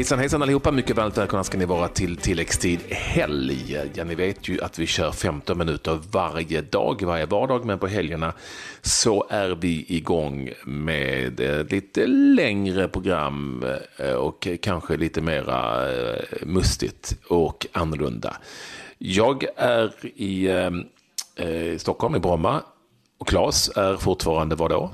Hejsan hejsan allihopa, mycket varmt välkomna ska ni vara till tilläggstid helg. Ja, ni vet ju att vi kör 15 minuter varje dag, varje vardag, men på helgerna så är vi igång med eh, lite längre program eh, och kanske lite mera eh, mustigt och annorlunda. Jag är i eh, Stockholm, i Bromma, och Claes är fortfarande var då?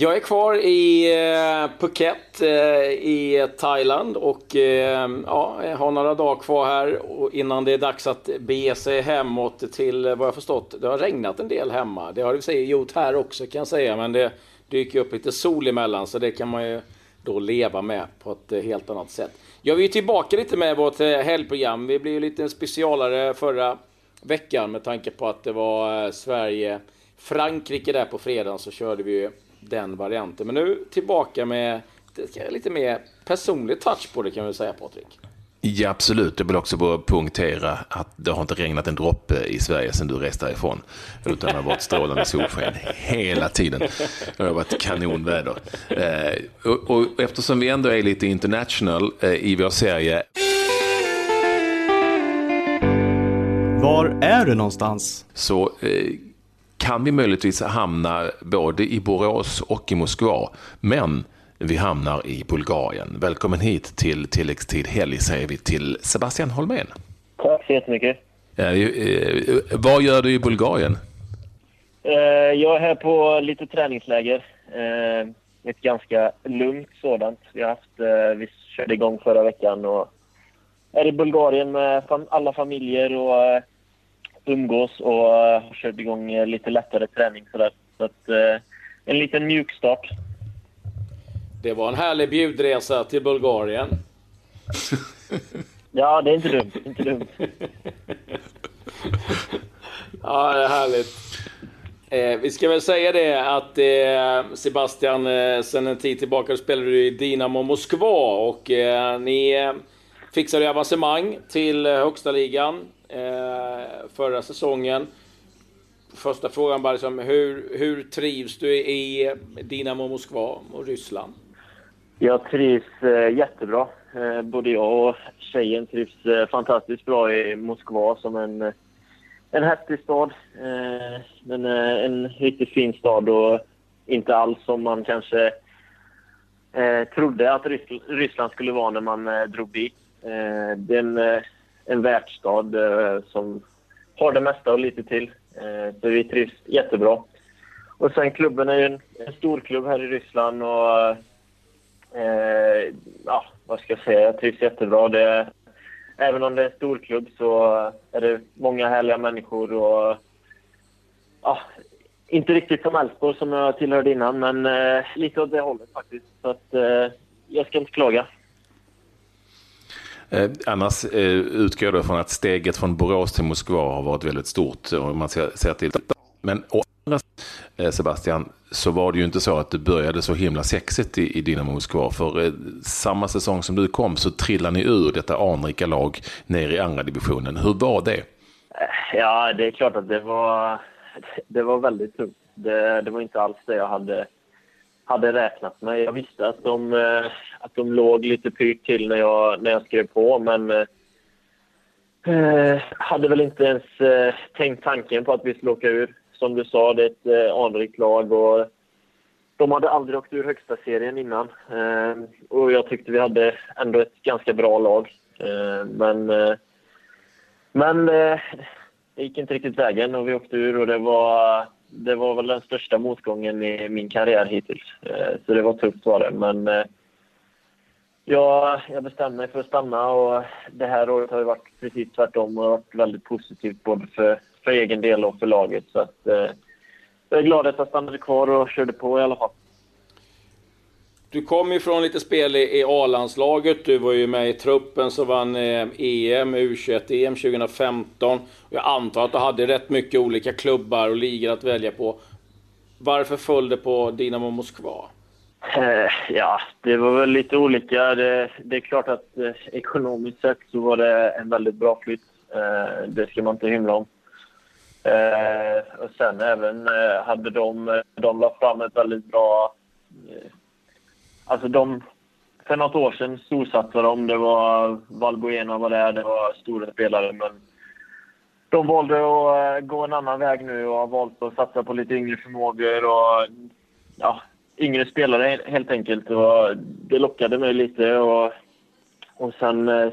Jag är kvar i eh, Phuket eh, i Thailand och eh, ja, har några dagar kvar här innan det är dags att bege sig hemåt till vad jag förstått. Det har regnat en del hemma. Det har det sig gjort här också kan jag säga, men det dyker upp lite sol emellan så det kan man ju då leva med på ett helt annat sätt. Jag är ju tillbaka lite med vårt helgprogram. Vi blev ju lite specialare förra veckan med tanke på att det var Sverige Frankrike där på fredagen så körde vi ju den varianten. Men nu tillbaka med lite mer personlig touch på det kan vi säga Patrik. Ja, absolut. Jag vill också bara punktera att det har inte regnat en droppe i Sverige sedan du reste härifrån. Utan det har varit strålande solsken hela tiden. Det har varit kanonväder. Eh, och, och eftersom vi ändå är lite international eh, i vår serie. Var är du någonstans? Så eh, kan vi möjligtvis hamna både i Borås och i Moskva. Men vi hamnar i Bulgarien. Välkommen hit till tilläggstid helg säger vi till Sebastian Holmén. Tack så jättemycket. Eh, vad gör du i Bulgarien? Eh, jag är här på lite träningsläger. Eh, ett ganska lugnt sådant. Vi, har haft, vi körde igång förra veckan och är i Bulgarien med alla familjer och umgås och har kört igång uh, lite lättare träning sådär. Så att, uh, en liten mjukstart. Det var en härlig bjudresa till Bulgarien. ja, det är inte dumt. Inte dumt. ja, det är härligt. Eh, vi ska väl säga det att eh, Sebastian, eh, sen en tid tillbaka spelade du i Dinamo Moskva och ni fixade avancemang till högsta ligan eh, förra säsongen. Första frågan bara liksom, hur, hur trivs du i Dinamo Moskva och Ryssland? Jag trivs eh, jättebra. Eh, både jag och tjejen trivs eh, fantastiskt bra i Moskva som en, en häftig stad. Eh, men, eh, en riktigt fin stad och inte alls som man kanske eh, trodde att Ryssland skulle vara när man eh, drog dit. Eh, det är en eh, en världsstad eh, som har det mesta och lite till. Eh, så vi trivs jättebra. Och sen klubben är ju en, en stor klubb här i Ryssland och eh, ja, vad ska jag säga, jag trivs jättebra. Det, även om det är en stor klubb så är det många härliga människor och ja, inte riktigt som Elfsborg som jag tillhörde innan, men eh, lite åt det hållet faktiskt. Så att eh, jag ska inte klaga. Eh, annars eh, utgår jag från att steget från Borås till Moskva har varit väldigt stort. Eh, om man ser, ser till. Men å andra eh, Sebastian, så var det ju inte så att det började så himla sexigt i, i Dynamo Moskva. För eh, samma säsong som du kom så trillade ni ur detta anrika lag ner i andra divisionen. Hur var det? Eh, ja, det är klart att det var, det var väldigt tungt. Det, det var inte alls det jag hade hade räknat med. Jag visste att de, eh, att de låg lite pyrt till när jag, när jag skrev på, men eh, eh, hade väl inte ens eh, tänkt tanken på att vi skulle åka ur. Som du sa, det är ett eh, anrikt lag och de hade aldrig åkt ur högsta serien innan. Eh, och jag tyckte vi hade ändå ett ganska bra lag. Eh, men eh, men eh, det gick inte riktigt vägen och vi åkte ur och det var det var väl den största motgången i min karriär hittills. Eh, så det var tufft var det. Men eh, ja, jag bestämde mig för att stanna och det här året har varit precis tvärtom och varit väldigt positivt både för, för egen del och för laget. Så att, eh, jag är glad att jag stannade kvar och körde på i alla fall. Du kom ju från lite spel i, A-landslaget. Du var ju med i truppen som vann EM, U21-EM 2015. Jag antar att du hade rätt mycket olika klubbar och ligor att välja på. Varför föll det på Dinamo Moskva? Eh, ja, det var väl lite olika. Det, det är klart att eh, ekonomiskt sett så var det en väldigt bra flytt. Eh, det ska man inte hymla om. Eh, och sen även eh, hade de, de la fram ett väldigt bra eh, Alltså de för något år sedan storsatsade de. Det var Valbuena var där, det var stora spelare. Men de valde att eh, gå en annan väg nu och har valt att satsa på lite yngre förmågor och ja, yngre spelare helt enkelt. Och det lockade mig lite. Och, och sen eh,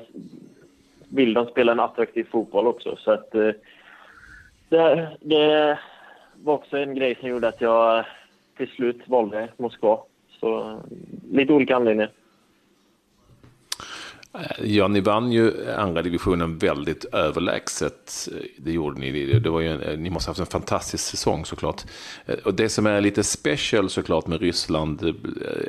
vill de spela en attraktiv fotboll också. Så att, eh, det, det var också en grej som gjorde att jag till slut valde Moskva. Så lite olika anledningar. Ja, ni vann ju andra divisionen väldigt överlägset. Det gjorde ni. Det var ju, ni måste ha haft en fantastisk säsong såklart. Och det som är lite special såklart med Ryssland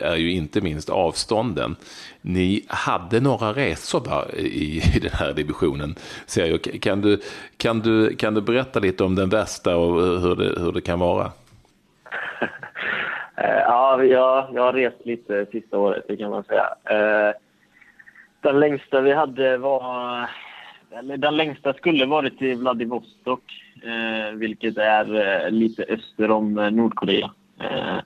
är ju inte minst avstånden. Ni hade några resor va, i, i den här divisionen. Ser jag. Kan, du, kan, du, kan du berätta lite om den värsta och hur det, hur det kan vara? ja, jag, jag har rest lite sista året, det kan man säga. Den längsta vi hade var... Eller den längsta skulle varit till Vladivostok, eh, vilket är eh, lite öster om eh, Nordkorea. Eh,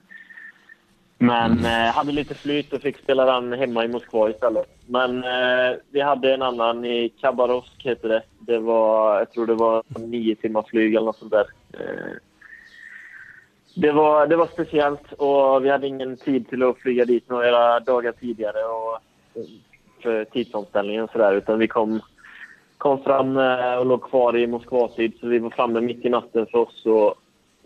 men mm. eh, hade lite flyt och fick spela den hemma i Moskva istället. Men eh, vi hade en annan i Kabarovsk, heter det. det var, jag tror det var nio timmar flyg eller något sånt där. Det, var, det var speciellt och vi hade ingen tid till att flyga dit några dagar tidigare. Och, för tidsomställningen och sådär. Utan vi kom, kom fram eh, och låg kvar i Moskvatid. Så vi var framme mitt i natten för oss och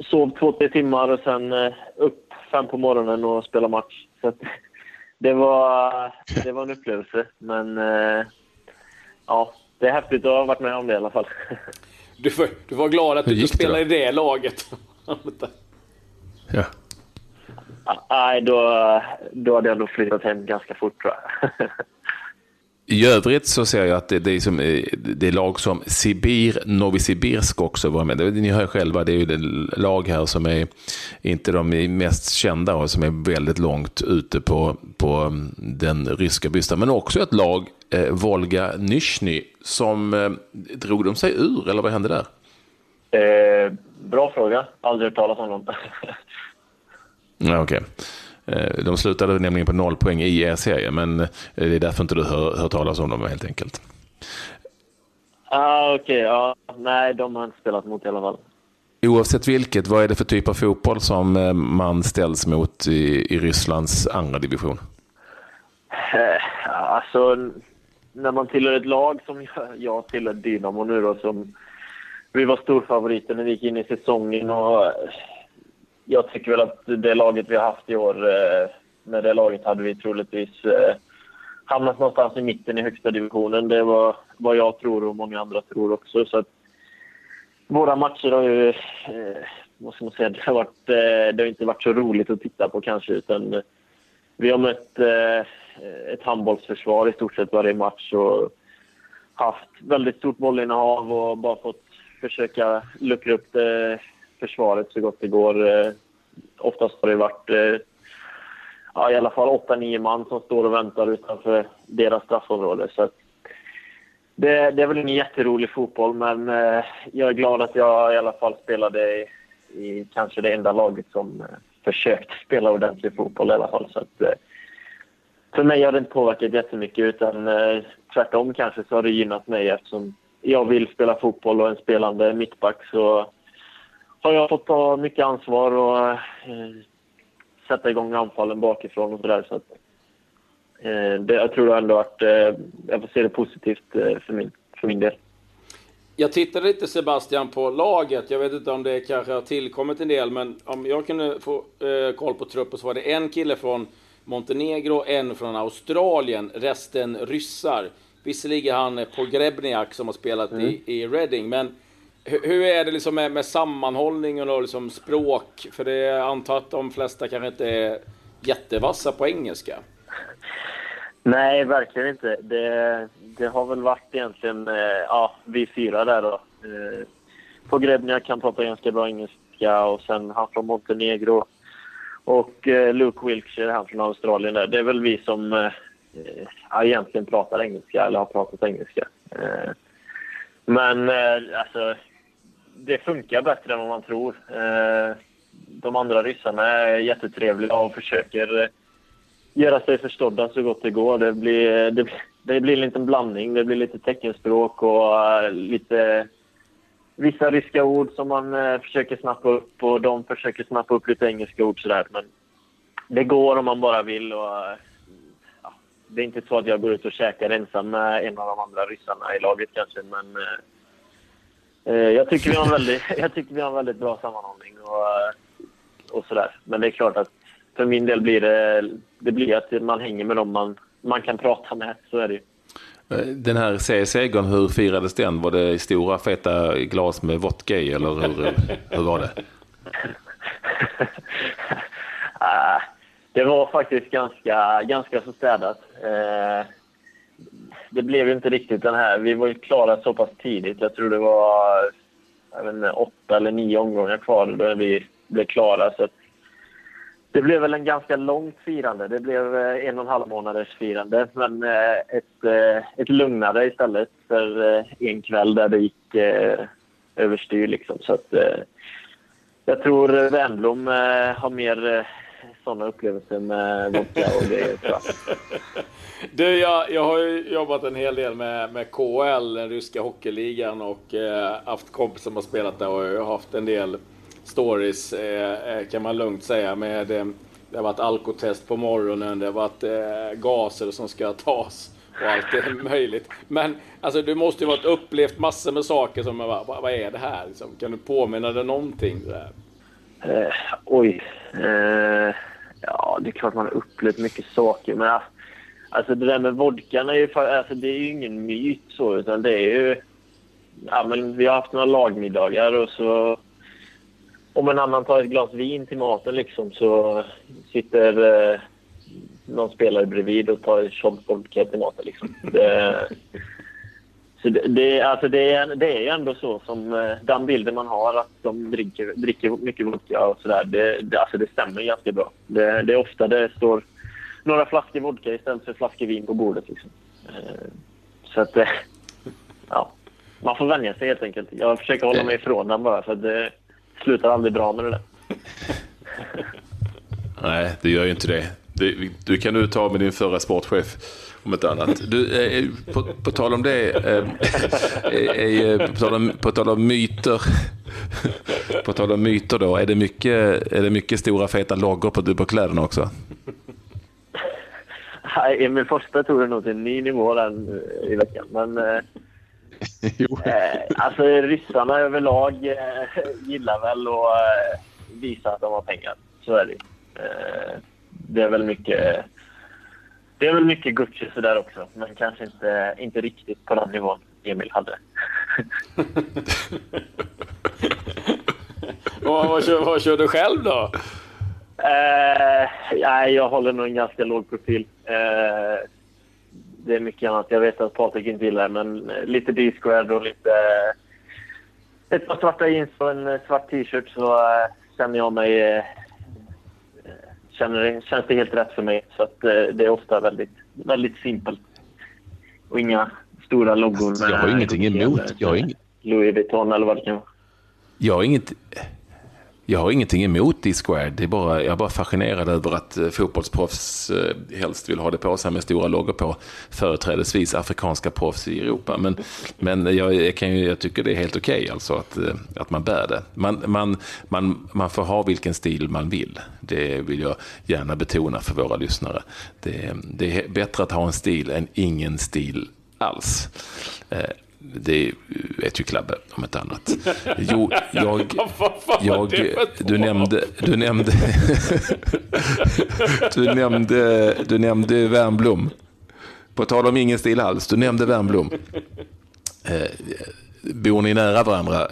sov två, tre timmar och sen eh, upp fem på morgonen och spela match. Så det, var, det var en upplevelse. Men eh, ja, det är häftigt att ha varit med om det i alla fall. Du var, du var glad att du inte spelade i det laget? ja. Nej, då, då hade jag nog flyttat hem ganska fort tror jag. I övrigt så ser jag att det, det, är, som, eh, det är lag som Sibir, Novosibirsk också var med. Ni hör själva, det är ju lag här som är inte de mest kända och som är väldigt långt ute på, på mm, den ryska bystan. Men också ett lag, eh, Volga Nizjny, som eh, drog de sig ur, eller vad hände där? Eh, bra fråga, aldrig hört talas om dem. ja, okay. Eh, de slutade nämligen på noll poäng i er serie, men eh, det är därför inte du hör, hör talas om dem helt enkelt. Ah, Okej, okay, ja. nej de har inte spelat mot i alla fall. Oavsett vilket, vad är det för typ av fotboll som eh, man ställs mot i, i Rysslands andra division? Alltså, när man tillhör ett lag som jag, jag tillhör, Dynamo nu då, som vi var storfavoriter när vi gick in i säsongen och eh, jag tycker väl att det laget vi har haft i år, eh, med det laget hade vi troligtvis eh, hamnat någonstans i mitten i högsta divisionen. Det var vad jag tror och många andra tror också. Så att våra matcher har ju, vad ska man säga, det har, varit, det har inte varit så roligt att titta på kanske. Utan vi har mött ett handbollsförsvar i stort sett varje match och haft väldigt stort bollinnehav och bara fått försöka luckra upp det försvaret så gott det går. Eh, oftast har det varit eh, ja, i alla fall 8-9 man som står och väntar utanför deras straffområde. Så det, det, är väl ingen jätterolig fotboll, men jag är glad att jag i alla fall spelade i, i kanske det enda laget som försökt spela ordentlig fotboll i alla fall. Så att, för mig har det inte påverkat jättemycket, utan eh, tvärtom kanske så har det gynnat mig eftersom jag vill spela fotboll och en spelande mittback så har jag fått ta mycket ansvar och eh, sätta igång anfallen bakifrån och sådär. Så att, eh, det, jag tror ändå att eh, jag får se det positivt eh, för, min, för min del. Jag tittade lite Sebastian på laget. Jag vet inte om det kanske har tillkommit en del, men om jag kunde få eh, koll på truppen så var det en kille från Montenegro, en från Australien, resten ryssar. Visserligen han Pogrebniak som har spelat mm. i, i Reading, men hur är det liksom med, med sammanhållningen och liksom språk? För det antar att de flesta kanske inte är jättevassa på engelska. Nej, verkligen inte. Det, det har väl varit egentligen eh, ja, vi fyra där då. Eh, på Grebnia kan prata ganska bra engelska och sen han från Montenegro och eh, Luke Wilkshire, han från Australien där. Det är väl vi som Eh, ja, egentligen pratar engelska eller har pratat engelska. Eh, men eh, alltså, det funkar bättre än vad man tror. Eh, de andra ryssarna är jättetrevliga och försöker göra sig förstådda så gott det går. Det blir, det, det blir en liten blandning. Det blir lite teckenspråk och lite vissa ryska ord som man försöker snappa upp och de försöker snappa upp lite engelska ord sådär. Men det går om man bara vill. Och, det är inte så att jag går ut och käkar ensam med en av de andra ryssarna i laget kanske, men jag tycker vi har en väldigt, jag tycker vi har en väldigt bra sammanhållning och, och sådär. Men det är klart att för min del blir det, det blir att man hänger med dem man, man kan prata med. Så är det ju. Eh, den här CS-segern, hur firades den? Var det stora feta glas med vodka i eller hur, hur var det? Det var faktiskt ganska, ganska så städat. Eh, det blev ju inte riktigt den här. Vi var ju klara så pass tidigt. Jag tror det var jag vet inte, åtta eller nio omgångar kvar då vi blev klara. Så det blev väl en ganska långt firande. Det blev eh, en och en halv månaders firande, men eh, ett, eh, ett lugnare istället för en kväll där det gick överstyr. Liksom. Så att, jag tror Wernbloom har mer sådana upplevelser med vodka och grejer. Du, jag, jag har ju jobbat en hel del med, med KL, den ryska hockeyligan, och eh, haft kompisar som har spelat där och jag har haft en del stories eh, eh, kan man lugnt säga. Med, eh, det har varit alkotest på morgonen, det har varit gaser som ska tas och allt möjligt. Men alltså, du måste ju ha upplevt massor med saker som, vad, vad är det här? Liksom? Kan du påminna dig någonting? Eh, oj. Eh, ja, det är klart man har upplevt mycket saker. Men alltså, alltså det där med vodkan är ju, alltså, det är ju ingen myt så, utan det är ju... Ja, men vi har haft några lagmiddagar och så om en annan tar ett glas vin till maten liksom, så sitter eh, någon spelare bredvid och tar en shot vodka till maten. Liksom. Det, så det, det, alltså det, är, det är ju ändå så som eh, den bilden man har att de dricker, dricker mycket vodka och sådär. Det, det, alltså det stämmer ganska bra. Det, det är ofta det står några flaskor vodka istället för flaskor vin på bordet. Liksom. Eh, så att, eh, ja, man får vänja sig helt enkelt. Jag försöker hålla mig ifrån den bara. För det, slutar aldrig bra med det där. Nej, det gör ju inte det. Du, du kan du ta med din förra sportchef om ett annat. Du, eh, på, på tal om det, eh, eh, på, tal om, på tal om myter. På tal om myter då, är det mycket, är det mycket stora feta loggor på, på kläderna också? Emil Forsberg tog det nog till en ny nivå den i veckan. Men eh, alltså ryssarna överlag eh, gillar väl att eh, visa att de har pengar. Så är det eh, Det är väl mycket det är väl mycket Gucci sådär också, men kanske inte, inte riktigt på den nivån Emil hade. vad, vad, kör, vad kör du själv då? Eh, nej, jag håller nog en ganska låg profil. Eh, det är mycket annat. Jag vet att Patrik inte gillar men eh, lite D-squared och lite... Eh, ett par svarta jeans och en eh, svart t-shirt så känner jag mig... Känner det, känns det helt rätt för mig. Så att det är ofta väldigt, väldigt simpelt. Och inga stora loggor. Alltså, jag har ingenting emot... Jag har inget... Louis Vuitton eller vad det kan vara. Jag har inget... Jag har ingenting emot D-squared. Det är bara, jag är bara fascinerad över att eh, fotbollsproffs eh, helst vill ha det på sig med stora loggor på. Företrädesvis afrikanska proffs i Europa. Men, men jag, jag, kan ju, jag tycker det är helt okej okay, alltså att, eh, att man bär det. Man, man, man, man får ha vilken stil man vill. Det vill jag gärna betona för våra lyssnare. Det, det är bättre att ha en stil än ingen stil alls. Det vet ju Klabbe om ett annat. Jo, jag... jag du nämnde... Du nämnde... du nämnde... Du nämnde Värmblom. På tal om ingen stil alls. Du nämnde Värmblom. Eh, bor ni nära varandra?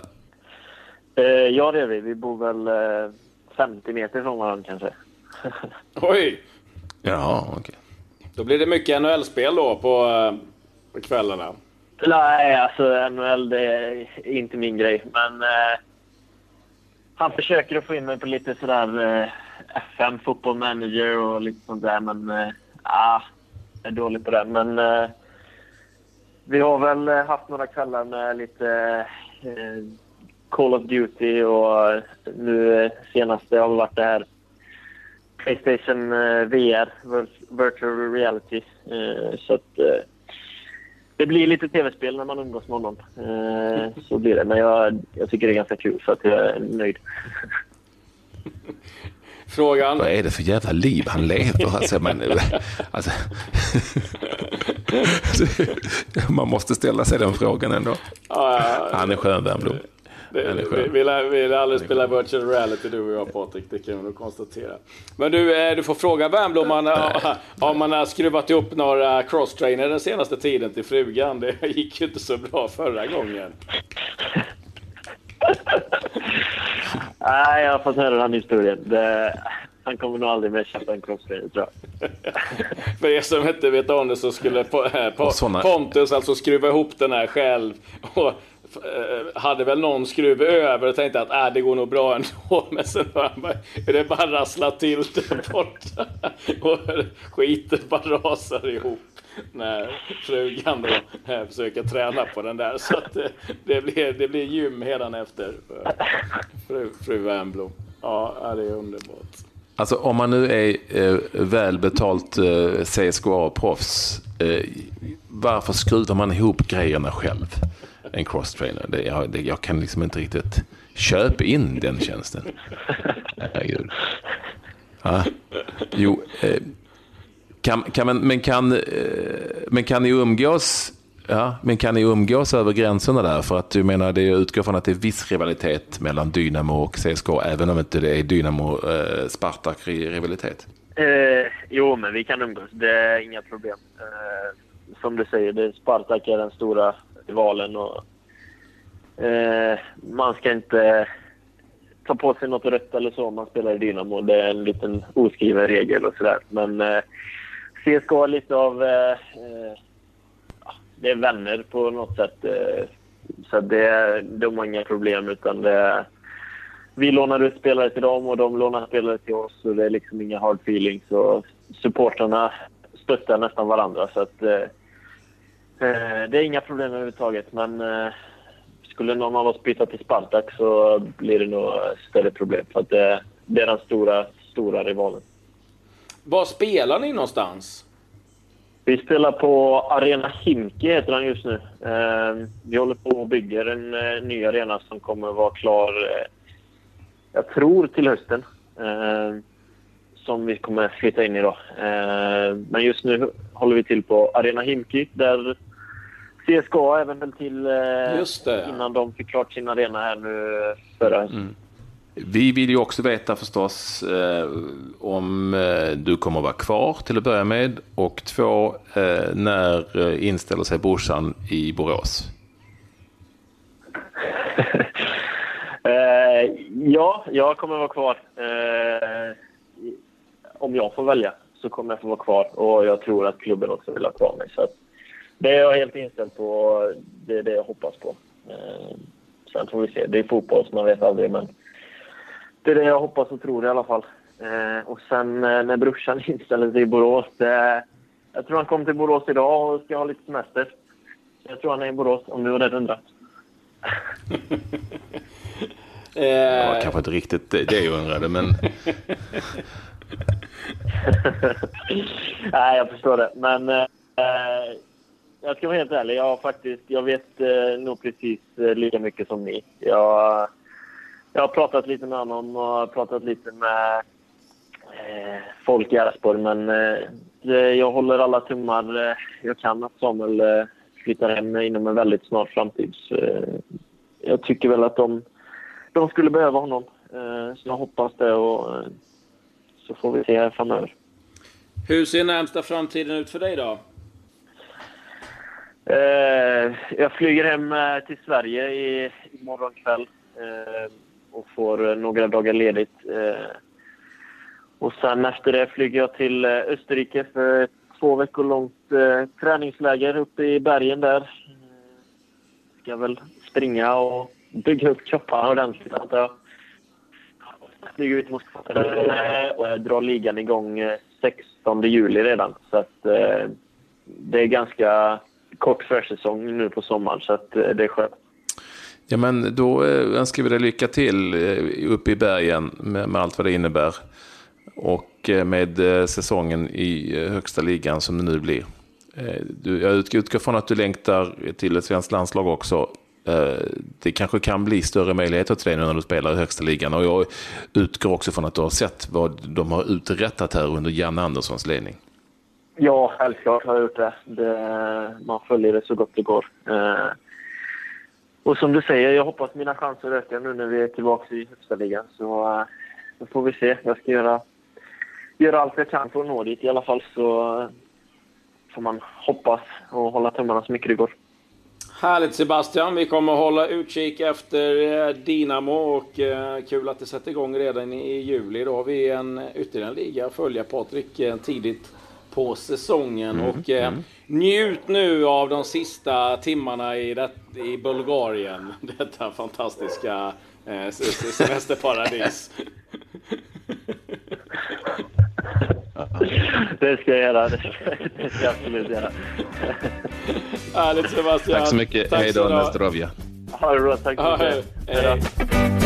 Eh, ja, det är vi. Vi bor väl 50 eh, meter från varandra kanske. Oj! Ja, okej. Okay. Då blir det mycket NHL-spel då på, på kvällarna. Nej, alltså NHL det är inte min grej. Men eh, han försöker att få in mig på lite sådär eh, FM, football manager och lite sånt där. Men eh, ah, jag är dålig på det. Men eh, vi har väl haft några kvällar med lite eh, Call of Duty och eh, nu eh, senaste har varit det här Playstation eh, VR, virtual reality. Så att det blir lite tv-spel när man umgås med honom. Så blir det. Men jag, jag tycker det är ganska kul så att jag är nöjd. Frågan. Vad är det för jävla liv han lever? Alltså, man, alltså, man måste ställa sig den frågan ändå. Han är skön, Wernbloom. Vi vill, vill aldrig spela virtual reality du och jag Patrik, det kan vi nog konstatera. Men du, eh, du får fråga Wernbloom om man, om man har skruvat ihop några crosstrainer den senaste tiden till frugan. Det gick ju inte så bra förra gången. Nej, jag har fått höra den historien. Det, han kommer nog aldrig mer köpa en crosstrainer tror jag. För er som inte vet om det så skulle äh, Pontus alltså skruva ihop den här själv. Och Eh, eh, hade väl någon skruv över och tänkte att äh, det går nog bra ändå. Men sen hör han bara, det bara rasslar till där borta. Och skiten bara rasar ihop när frugan då eh, försöker träna på den där. Så att, det, blir, det blir gym hädanefter efter fru, fru Wernbloom. Ja, det är underbart. Alltså om man nu är eh, välbetalt eh, CSKA-proffs, eh, varför skruvar man ihop grejerna själv? En crosstrainer. Det, jag, det, jag kan liksom inte riktigt köpa in den tjänsten. Herregud. Ja. Jo, eh, kan, kan man, men, kan, eh, men kan ni umgås Ja, men kan ni umgås över gränserna där? För att du menar, det utgår från att det är viss rivalitet mellan Dynamo och CSKA, även om inte det är Dynamo-Spartak-rivalitet? Eh, eh, jo, men vi kan umgås. Det är inga problem. Eh, som du säger, det, Spartak är den stora festivalen. och eh, man ska inte ta på sig något rött eller så om man spelar i Dynamo. Det är en liten oskriven regel och sådär. Men eh, CSKA är lite av eh, eh det är vänner på något sätt. Eh, så det, de har inga problem. utan det, Vi lånar ut spelare till dem och de lånar spelare till oss. Så det är liksom inga hard feelings. Och supportrarna stöttar nästan varandra. Så att, eh, det är inga problem överhuvudtaget. Men eh, skulle någon av oss byta till Spartak så blir det nog större problem. För att det, det är den stora, stora rivalen. Var spelar ni någonstans? Vi spelar på Arena Himki, heter den just nu. Eh, vi håller på och bygger en eh, ny arena som kommer att vara klar, eh, jag tror, till hösten. Eh, som vi kommer flytta in i då. Eh, men just nu håller vi till på Arena Himki där CSKA även höll till eh, innan de fick klart sin arena här nu förra hösten. Mm. Vi vill ju också veta förstås eh, om eh, du kommer att vara kvar till att börja med och två, eh, när eh, inställer sig brorsan i Borås? Eh, ja, jag kommer att vara kvar. Eh, om jag får välja så kommer jag att få vara kvar och jag tror att klubben också vill ha kvar mig. Så det är jag helt inställd på. Det är det jag hoppas på. sen får vi se. Det är fotboll så man vet aldrig. Men det är det jag hoppas och tror i alla fall. Eh, och sen eh, när brorsan inställer sig i Borås. Det, jag tror han kom till Borås idag och ska ha lite semester. Jag tror han är i Borås, om du har det undrat. eh... Ja, kanske inte riktigt det jag undrade, men... Nej, jag förstår det. Men eh, eh, jag ska vara helt ärlig. Jag, faktiskt, jag vet eh, nog precis eh, lika mycket som ni. Jag jag har pratat lite med honom och pratat lite med eh, folk i Elfsborg. Men eh, jag håller alla tummar eh, jag kan att Samuel eh, flyttar hem inom en väldigt snar framtid. Så, eh, jag tycker väl att de, de skulle behöva honom. Eh, så jag hoppas det och eh, så får vi se framöver. Hur ser närmsta framtiden ut för dig då? jag flyger hem till Sverige i, imorgon kväll och får eh, några dagar ledigt. Eh, och sen efter det flyger jag till eh, Österrike för ett två veckor långt träningsläger uppe i bergen där. Ska väl springa och bygga upp kropparna ordentligt antar jag. Flyger ut mot och drar ligan igång eh, 16 juli redan. Så att eh, det är ganska kort försäsong nu på sommaren så att eh, det är skönt. Ja, men då önskar vi dig lycka till uppe i bergen med, med allt vad det innebär. Och med säsongen i högsta ligan som det nu blir. Du, jag utgår från att du längtar till ett svenskt landslag också. Eh, det kanske kan bli större möjligheter till dig nu när du spelar i högsta ligan. Och jag utgår också från att du har sett vad de har uträttat här under Janne Anderssons ledning. Ja, självklart har jag gjort det. det man följer det så gott det går. Eh, och som du säger, jag hoppas mina chanser ökar nu när vi är tillbaka i högsta ligan. Så, eh, får vi se. Jag ska göra göra allt jag kan för att nå dit i alla fall så eh, får man hoppas och hålla tummarna så mycket det går. Härligt Sebastian! Vi kommer hålla utkik efter eh, Dinamo och eh, kul att det sätter igång redan i juli. Då har vi en ytterligare en liga att följa Patrik eh, tidigt på säsongen. Mm, och mm. njut nu av de sista timmarna i, det, i Bulgarien. Detta fantastiska eh, semesterparadis. Det ska jag göra. Det ska, jag absolut göra. Härligt Sebastian. Tack så mycket. Tack Hej då, Nestrovia. Ha det bra. Tack så mycket. Hej då.